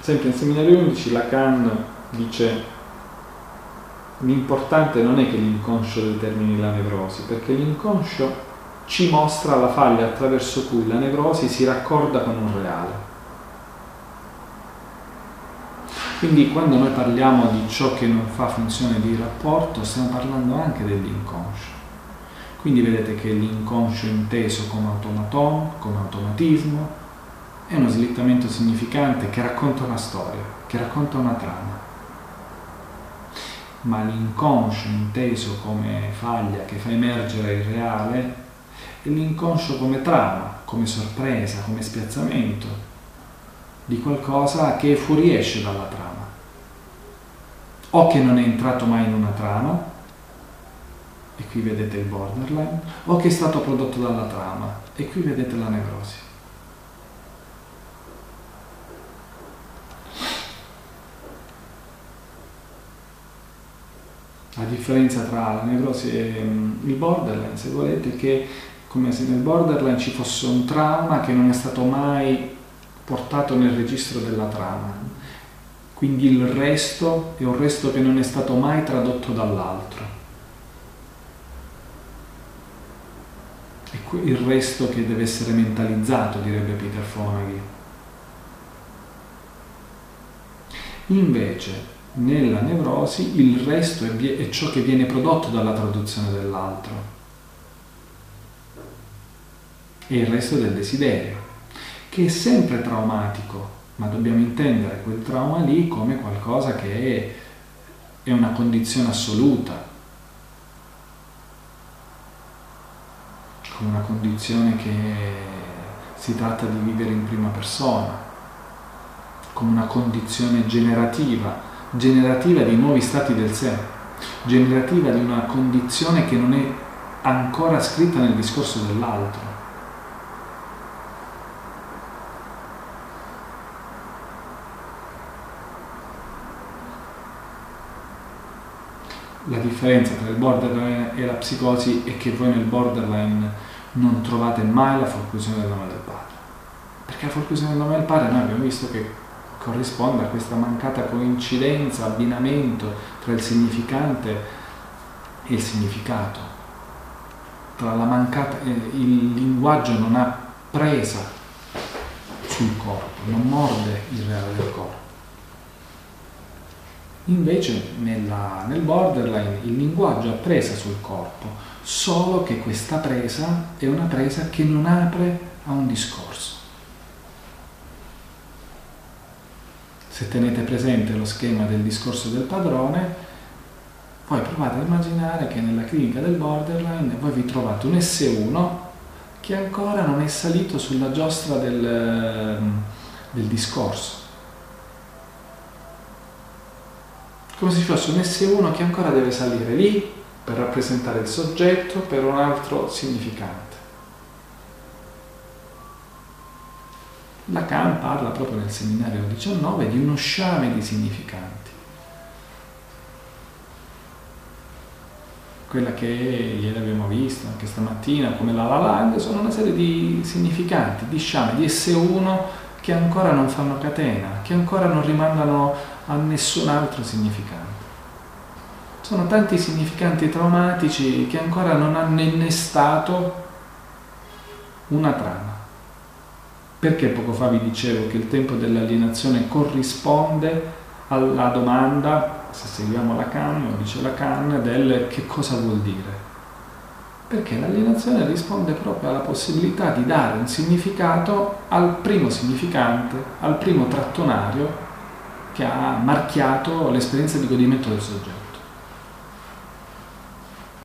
Sempre in seminario 11 Lacan dice l'importante non è che l'inconscio determini la nevrosi, perché l'inconscio ci mostra la faglia attraverso cui la nevrosi si raccorda con un reale. Quindi quando noi parliamo di ciò che non fa funzione di rapporto, stiamo parlando anche dell'inconscio. Quindi vedete che l'inconscio inteso come automaton, come automatismo, è uno slittamento significante che racconta una storia, che racconta una trama. Ma l'inconscio inteso come faglia che fa emergere il reale è l'inconscio come trama, come sorpresa, come spiazzamento di qualcosa che fuoriesce dalla trama. O che non è entrato mai in una trama, e qui vedete il borderline, o che è stato prodotto dalla trama, e qui vedete la nevrosi. La differenza tra la nevrosi e mm, il borderline, se volete, è che come se nel borderline ci fosse un trauma che non è stato mai portato nel registro della trama. Quindi il resto è un resto che non è stato mai tradotto dall'altro. È il resto che deve essere mentalizzato, direbbe Peter Fonagy. Invece, nella nevrosi, il resto è ciò che viene prodotto dalla traduzione dell'altro. E il resto del desiderio, che è sempre traumatico, ma dobbiamo intendere quel trauma lì come qualcosa che è, è una condizione assoluta, come una condizione che si tratta di vivere in prima persona, come una condizione generativa, generativa di nuovi stati del sé, generativa di una condizione che non è ancora scritta nel discorso dell'altro. la differenza tra il borderline e la psicosi è che voi nel borderline non trovate mai la forclusione del nome del padre. Perché la forclusione del nome del padre noi abbiamo visto che corrisponde a questa mancata coincidenza, abbinamento tra il significante e il significato. Mancata, eh, il linguaggio non ha presa sul corpo, non morde il reale del corpo. Invece nella, nel borderline il linguaggio ha presa sul corpo, solo che questa presa è una presa che non apre a un discorso. Se tenete presente lo schema del discorso del padrone, poi provate a immaginare che nella clinica del borderline voi vi trovate un S1 che ancora non è salito sulla giostra del, del discorso come se ci fosse un S1 che ancora deve salire lì per rappresentare il soggetto per un altro significante. Lacan parla proprio nel seminario 19 di uno sciame di significanti. Quella che ieri abbiamo visto anche stamattina come la La Land sono una serie di significanti, di sciame, di S1 che ancora non fanno catena, che ancora non rimandano ha nessun altro significato. Sono tanti significanti traumatici che ancora non hanno innestato una trama. Perché poco fa vi dicevo che il tempo dell'alienazione corrisponde alla domanda, se seguiamo Lacan, lo dice Lacan, del che cosa vuol dire. Perché l'alienazione risponde proprio alla possibilità di dare un significato al primo significante, al primo trattonario che ha marchiato l'esperienza di godimento del soggetto.